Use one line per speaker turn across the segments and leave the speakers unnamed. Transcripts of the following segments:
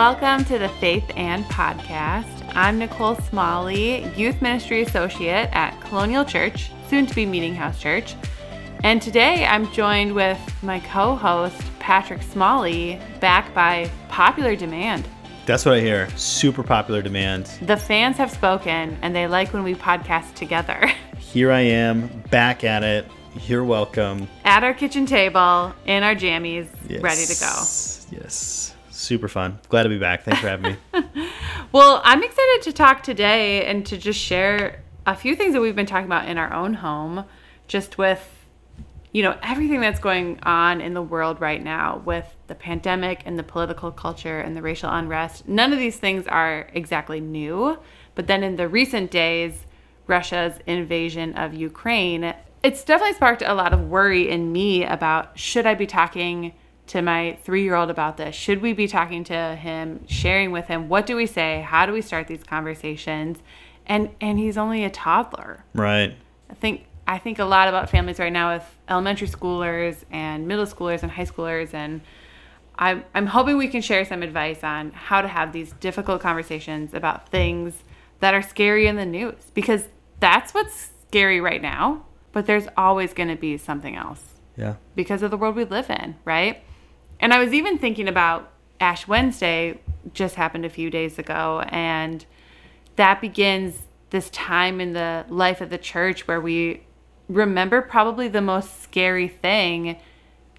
Welcome to the Faith and Podcast. I'm Nicole Smalley, Youth Ministry Associate at Colonial Church, soon to be Meeting House Church. And today I'm joined with my co host, Patrick Smalley, back by popular demand.
That's what I hear. Super popular demand.
The fans have spoken and they like when we podcast together.
Here I am, back at it. You're welcome.
At our kitchen table, in our jammies,
Yes.
ready to go.
Yes. Super fun. Glad to be back. Thanks for having me.
Well, I'm excited to talk today and to just share a few things that we've been talking about in our own home, just with, you know, everything that's going on in the world right now with the pandemic and the political culture and the racial unrest. None of these things are exactly new, but then in the recent days, Russia's invasion of Ukraine, it's definitely sparked a lot of worry in me about should I be talking to my three year old about this? Should we be talking to him, sharing with him? What do we say? How do we start these conversations? And and he's only a toddler.
right.
I think I think a lot about families right now with elementary schoolers and middle schoolers and high schoolers and I'm I'm hoping we can share some advice on how to have these difficult conversations about things that are scary in the news because that's what's scary right now, but there's always going to be something else
Yeah.
because of the world we live in, right? And I was even thinking about Ash Wednesday just happened a few days ago and that begins this time in the life of the church where we remember probably the most scary thing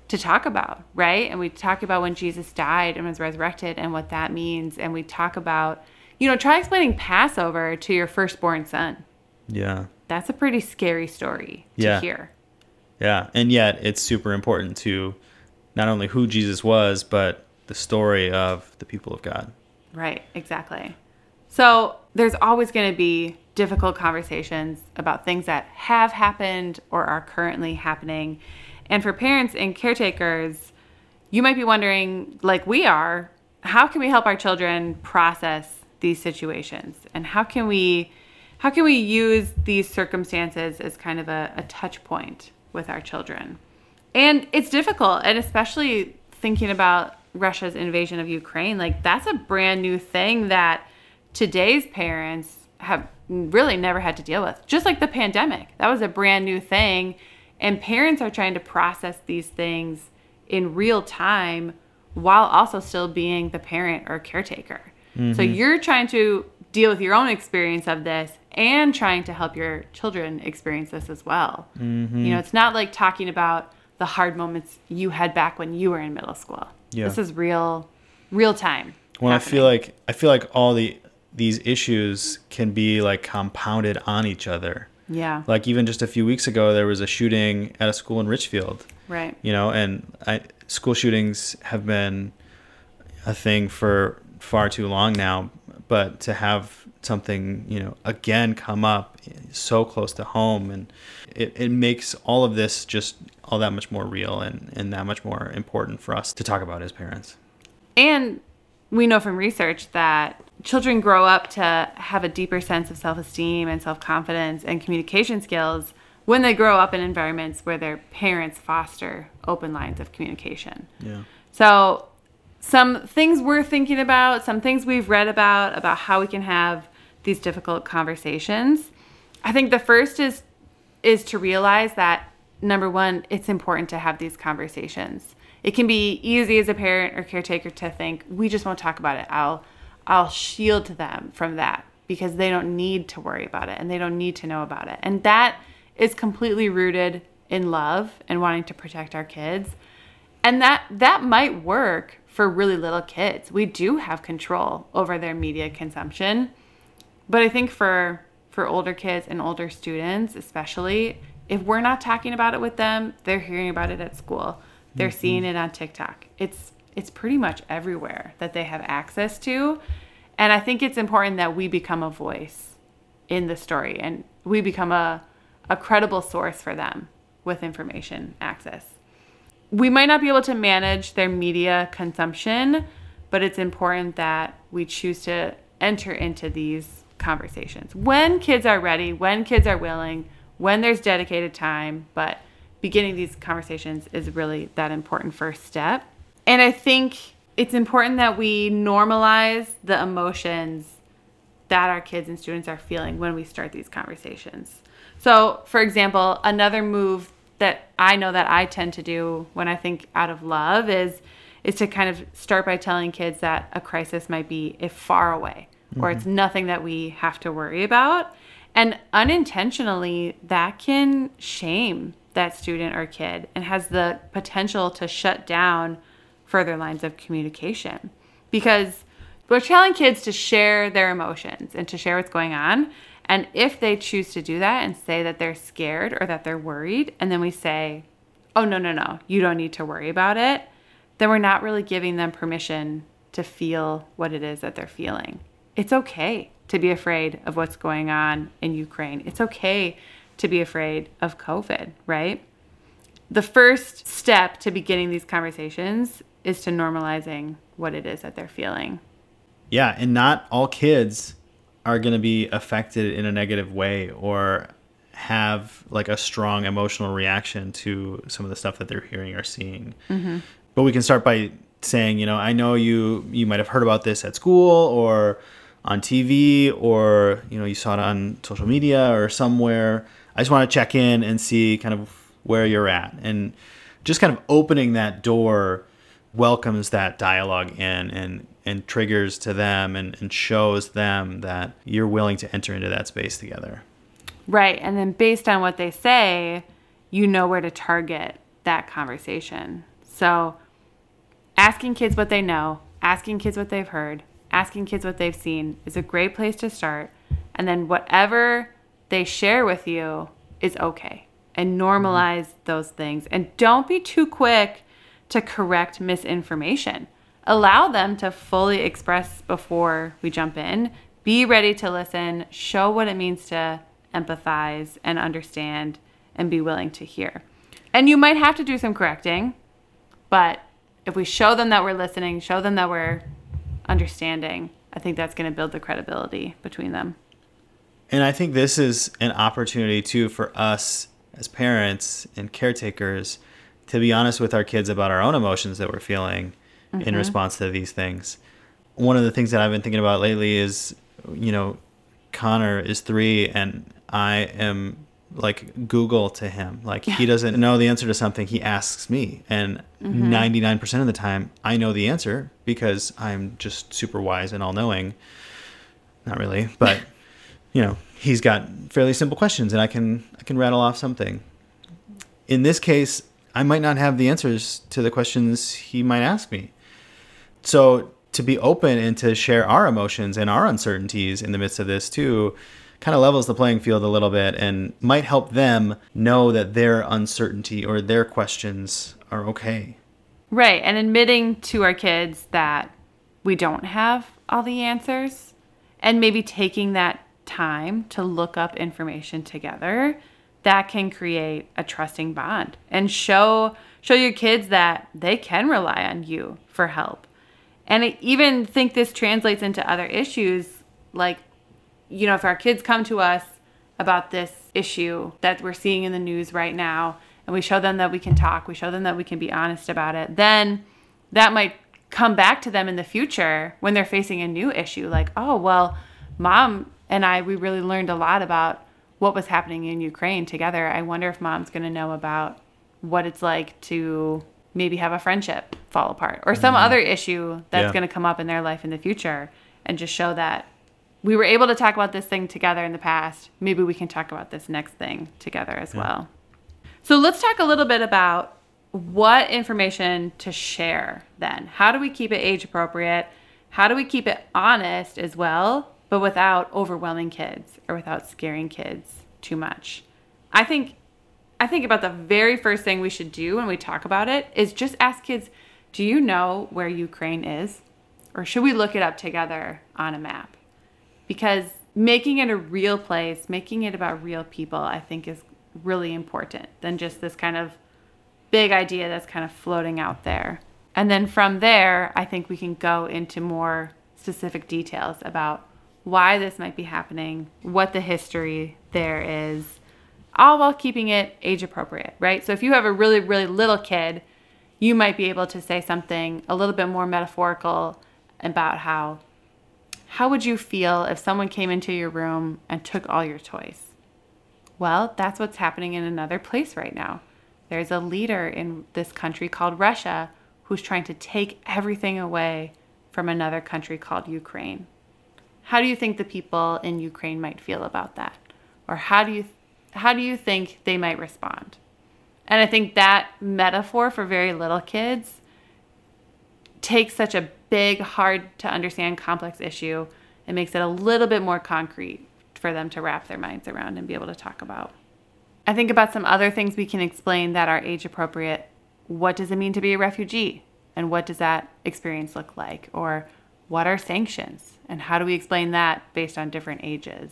to talk about, right? And we talk about when Jesus died and was resurrected and what that means and we talk about you know, try explaining Passover to your firstborn son.
Yeah.
That's a pretty scary story to
Yeah.
hear.
Yeah. And yet it's super important to not only who Jesus was, but the story of the people of God.
Right, exactly. So there's always going to be difficult conversations about things that have happened or are currently happening. And for parents and caretakers, you might be wondering, like we are, how can we help our children process these situations? And how can we how can we use these circumstances as kind of a, a touch point with our children? And it's difficult, and especially thinking about Russia's invasion of Ukraine, like that's a brand new thing that today's parents have really never had to deal with. Just like the pandemic, that was a brand new thing. And parents are trying to process these things in real time while also still being the parent or caretaker. So mm-hmm. you're trying to deal with your own experience of this and trying to help your children experience this as well. Mm-hmm. You know, it's not like talking about the hard moments you had back when you were in middle school.
Yeah.
This is real real time.
Well, I feel like I feel like all the these issues can be like compounded on each other.
Yeah.
Like even just a few weeks ago, there was a shooting at a school in Richfield.
Right.
you know and I, school shootings have been a thing for far too long now but to have something you know again come up so close to home and it, it makes all of this just all that much more real and, and that much more important for us to talk about as parents
And we know from research that children grow up to have a deeper sense of self esteem and self confidence and communication skills when they grow up in environments where their parents foster open lines of communication.
yeah
So, some things we're thinking about, some things we've read about, about how we can have these difficult conversations. I think the first is is to realize that number one, it's important to have these conversations. It can be easy as a parent or caretaker to think we just won't talk about it. I'll I'll shield them from that because they don't need to worry about it and they don't need to know about it. And that is completely rooted in love and wanting to protect our kids. And that that might work for really little kids. We do have control over their media consumption. But I think for for older kids and older students, especially, if we're not talking about it with them, they're hearing about it at school. They're mm-hmm. seeing it on TikTok. It's it's pretty much everywhere that they have access to. And I think it's important that we become a voice in the story and we become a a credible source for them with information access we might not be able to manage their media consumption, but it's important that we choose to enter into these conversations when kids are ready, when kids are willing, when there's dedicated time. But beginning these conversations is really that important first step. And I think it's important that we normalize the emotions that our kids and students are feeling when we start these conversations. So, for example, another move that I know that I tend to do when I think out of love is is to kind of start by telling kids that a crisis might be if far away mm-hmm. or it's nothing that we have to worry about. And unintentionally, that can shame that student or kid and has the potential to shut down further lines of communication because we're telling kids to share their emotions and to share what's going on. And if they choose to do that and say that they're scared or that they're worried, and then we say, oh, no, no, no, you don't need to worry about it, then we're not really giving them permission to feel what it is that they're feeling. It's okay to be afraid of what's going on in Ukraine. It's okay to be afraid of COVID, right? The first step to beginning these conversations is to normalizing what it is that they're feeling.
Yeah, and not all kids are going to be affected in a negative way or have like a strong emotional reaction to some of the stuff that they're hearing or seeing. Mm-hmm. But we can start by saying, you know, I know you you might have heard about this at school or on TV or you know you saw it on social media or somewhere. I just want to check in and see kind of where you're at and just kind of opening that door welcomes that dialogue in and and triggers to them and, and shows them that you're willing to enter into that space together.
Right. And then based on what they say, you know where to target that conversation. So asking kids what they know, asking kids what they've heard, asking kids what they've seen is a great place to start. And then whatever they share with you is okay. And normalize mm-hmm. those things. And don't be too quick to correct misinformation. Allow them to fully express before we jump in. Be ready to listen, show what it means to empathize and understand, and be willing to hear. And you might have to do some correcting, but if we show them that we're listening, show them that we're understanding, I think that's going to build the credibility between them.
And I think this is an opportunity too for us as parents and caretakers to be honest with our kids about our own emotions that we're feeling mm-hmm. in response to these things. One of the things that I've been thinking about lately is, you know, Connor is three and I am like Google to him. Like yeah. he doesn't know the answer to something, he asks me. And mm-hmm. 99% of the time, I know the answer because I'm just super wise and all knowing. Not really, but you know, he's got fairly simple questions and I can I can rattle off something. In this case, I might not have the answers to the questions he might ask me. So to be open and to share our emotions and our uncertainties in the midst of this too kind of levels the playing field a little bit and might help them know that their uncertainty or their questions are okay.
Right. And admitting to our kids that we don't have all the answers and maybe taking that time to look up information together that can create a trusting bond and show show your kids that they can rely on you for help. And I even think this translates into other issues like you know, if our kids come to us about this issue that we're seeing in the news right now, and we show them that we can talk, we show them that we can be honest about it, then that might come back to them in the future when they're facing a new issue. Like, oh, well, mom and I, we really learned a lot about what was happening in Ukraine together. I wonder if mom's going to know about what it's like to maybe have a friendship fall apart or some mm-hmm. other issue that's yeah. going to come up in their life in the future and just show that we were able to talk about this thing together in the past. Maybe we can talk about this next thing together as yeah. well. So let's talk a little bit about what information to share then. How do we keep it age appropriate? How do we keep it honest as well, but without overwhelming kids or without scaring kids too much? I think I think about the very first thing we should do when we talk about it is just ask kids, "Do you know where Ukraine is?" Or should we look it up together on a map? because making it a real place, making it about real people, I think is really important than just this kind of big idea that's kind of floating out there. And then from there, I think we can go into more specific details about why this might be happening, what the history there is, all while keeping it age appropriate, right? So if you have a really, really little kid, you might be able to say something a little bit more metaphorical about how how would you feel if someone came into your room and took all your toys? Well, that's what's happening in another place right now. There's a leader in this country called Russia who's trying to take everything away from another country called Ukraine. How do you think the people in Ukraine might feel about that? Or how do you how do you think they might respond? And I think that metaphor for very little kids takes such a big, hard to understand, complex issue and makes it a little bit more concrete for them to wrap their minds around and be able to talk about. I think about some other things we can explain that are age appropriate. What does it mean to be a refugee? And what does that experience look like? Or what are sanctions? And how do we explain that based on different ages?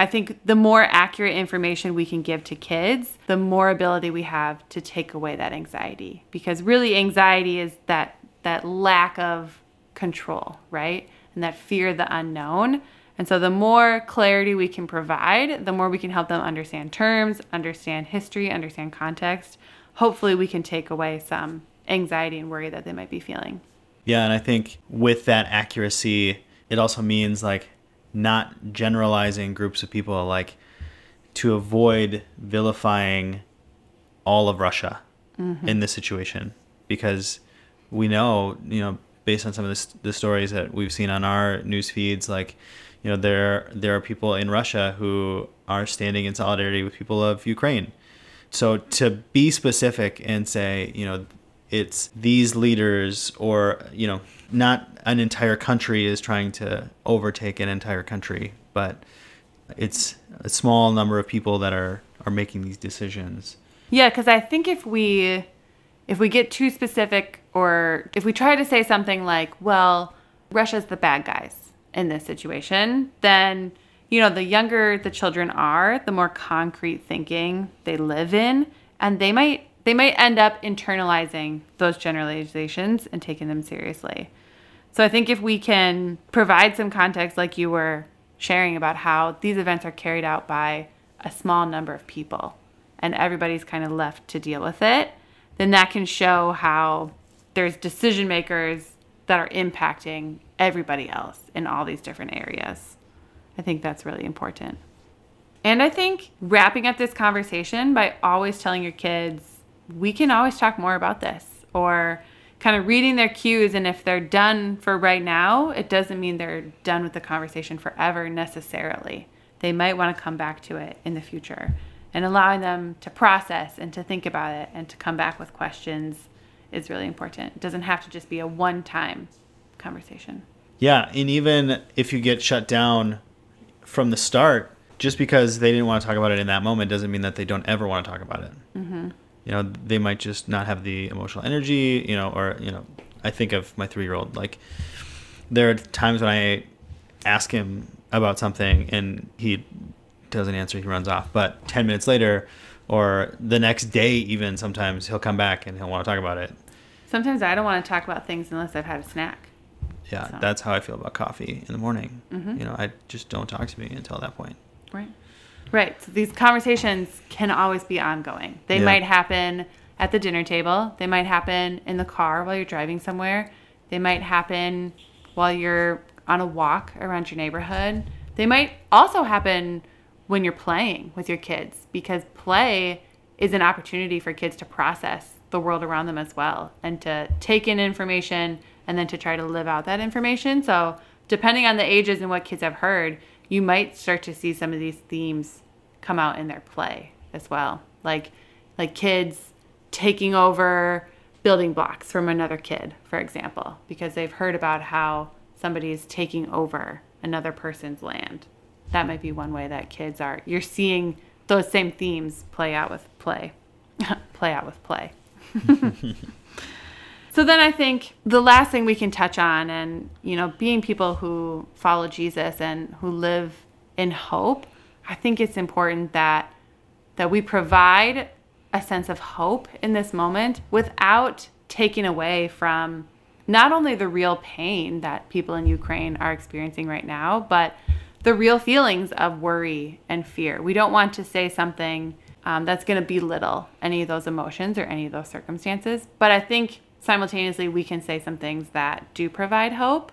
I think the more accurate information we can give to kids, the more ability we have to take away that anxiety. Because really, anxiety is that that lack of control, right? And that fear of the unknown. And so the more clarity we can provide, the more we can help them understand terms, understand history, understand context. Hopefully, we can take away some anxiety and worry that they might be feeling.
Yeah, and I think with that accuracy, it also means like not generalizing groups of people, like to avoid vilifying all of Russia mm-hmm. in this situation because we know, you know, based on some of the, the stories that we've seen on our news feeds, like, you know, there there are people in Russia who are standing in solidarity with people of Ukraine. So to be specific and say, you know, it's these leaders or, you know, not an entire country is trying to overtake an entire country, but it's a small number of people that are are making these decisions.
Yeah, cuz I think if we if we get too specific or if we try to say something like, well, Russia's the bad guys in this situation, then, you know, the younger the children are, the more concrete thinking they live in, and they might they might end up internalizing those generalizations and taking them seriously. So I think if we can provide some context like you were sharing about how these events are carried out by a small number of people and everybody's kind of left to deal with it, then that can show how there's decision makers that are impacting everybody else in all these different areas. I think that's really important. And I think wrapping up this conversation by always telling your kids, we can always talk more about this, or kind of reading their cues. And if they're done for right now, it doesn't mean they're done with the conversation forever necessarily. They might want to come back to it in the future and allowing them to process and to think about it and to come back with questions is really important. It doesn't have to just be a one time conversation.
Yeah, and even if you get shut down from the start, just because they didn't want to talk about it in that moment doesn't mean that they don't ever want to talk about it. Mm-hmm. You know, they might just not have the emotional energy, you know, or, you know, I think of my three year old. Like, there are times when I ask him about something and he doesn't answer, he runs off. But 10 minutes later, or the next day, even sometimes he'll come back and he'll want to talk about it.
Sometimes I don't want to talk about things unless I've had a snack.
Yeah, so. that's how I feel about coffee in the morning. Mm-hmm. You know, I just don't talk to me until that point.
Right. Right. So these conversations can always be ongoing. They yeah. might happen at the dinner table. They might happen in the car while you're driving somewhere. They might happen while you're on a walk around your neighborhood. They might also happen when you're playing with your kids because play is an opportunity for kids to process the world around them as well and to take in information and then to try to live out that information. So, depending on the ages and what kids have heard, you might start to see some of these themes come out in their play as well. Like like kids taking over building blocks from another kid, for example, because they've heard about how somebody is taking over another person's land that might be one way that kids are you're seeing those same themes play out with play play out with play so then i think the last thing we can touch on and you know being people who follow jesus and who live in hope i think it's important that that we provide a sense of hope in this moment without taking away from not only the real pain that people in Ukraine are experiencing right now, but the real feelings of worry and fear. We don't want to say something um, that's going to belittle any of those emotions or any of those circumstances. But I think simultaneously we can say some things that do provide hope.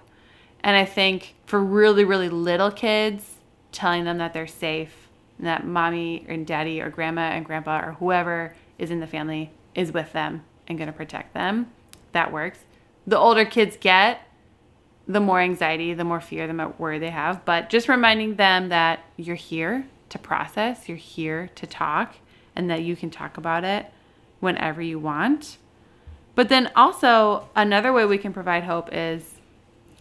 And I think for really, really little kids, telling them that they're safe, and that mommy and daddy or grandma and grandpa or whoever is in the family is with them and going to protect them, that works. The older kids get, the more anxiety, the more fear, the more worry they have. But just reminding them that you're here to process, you're here to talk, and that you can talk about it whenever you want. But then also, another way we can provide hope is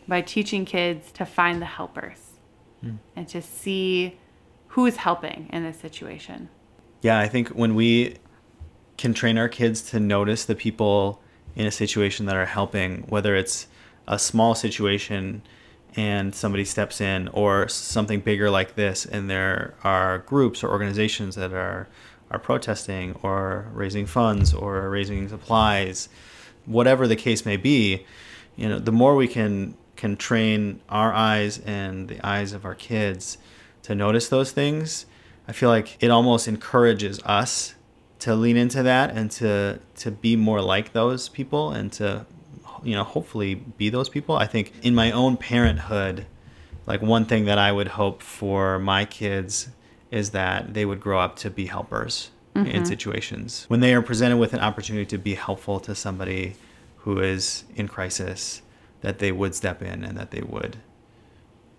by teaching kids to find the helpers mm. and to see who's helping in this situation.
Yeah, I think when we can train our kids to notice the people in a situation that are helping, whether it's a small situation and somebody steps in or something bigger like this and there are groups or organizations that are are protesting or raising funds or raising supplies whatever the case may be you know the more we can can train our eyes and the eyes of our kids to notice those things i feel like it almost encourages us to lean into that and to to be more like those people and to you know, hopefully be those people. I think in my own parenthood, like one thing that I would hope for my kids is that they would grow up to be helpers mm-hmm. in situations. When they are presented with an opportunity to be helpful to somebody who is in crisis, that they would step in and that they would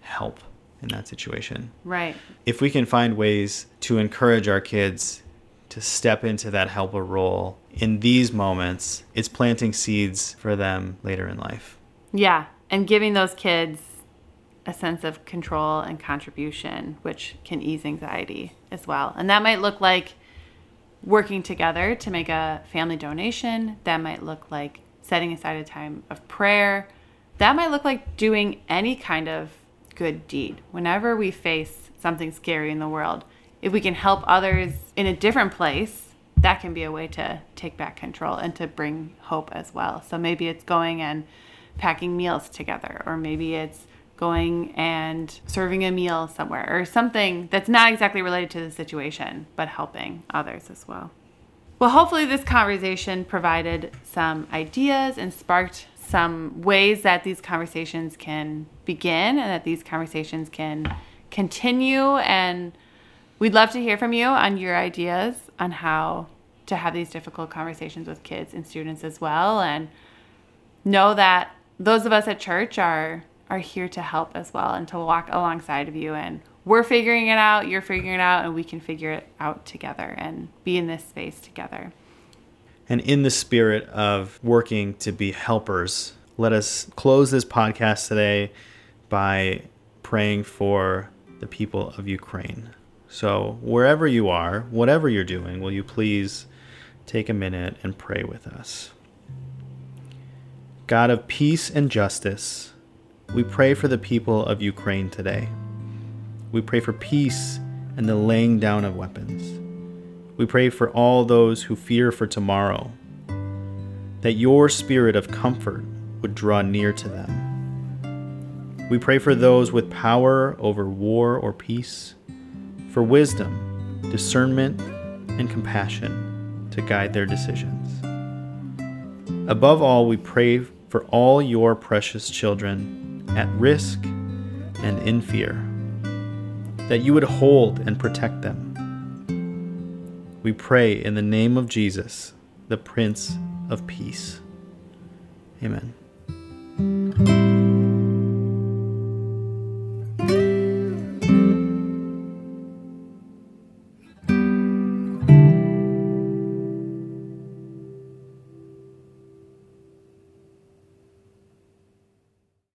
help in that situation.
Right.
If we can find ways to encourage our kids to step into that helper role in these moments, it's planting seeds for them later in life.
Yeah, and giving those kids a sense of control and contribution, which can ease anxiety as well. And that might look like working together to make a family donation. That might look like setting aside a time of prayer. That might look like doing any kind of good deed. Whenever we face something scary in the world, if we can help others in a different place, that can be a way to take back control and to bring hope as well. So maybe it's going and packing meals together, or maybe it's going and serving a meal somewhere, or something that's not exactly related to the situation, but helping others as well. Well, hopefully, this conversation provided some ideas and sparked some ways that these conversations can begin and that these conversations can continue and We'd love to hear from you on your ideas on how to have these difficult conversations with kids and students as well and know that those of us at church are are here to help as well and to walk alongside of you and we're figuring it out, you're figuring it out and we can figure it out together and be in this space together.
And in the spirit of working to be helpers, let us close this podcast today by praying for the people of Ukraine. So, wherever you are, whatever you're doing, will you please take a minute and pray with us? God of peace and justice, we pray for the people of Ukraine today. We pray for peace and the laying down of weapons. We pray for all those who fear for tomorrow, that your spirit of comfort would draw near to them. We pray for those with power over war or peace for wisdom, discernment, and compassion to guide their decisions. Above all, we pray for all your precious children at risk and in fear, that you would hold and protect them. We pray in the name of Jesus, the Prince of Peace. Amen.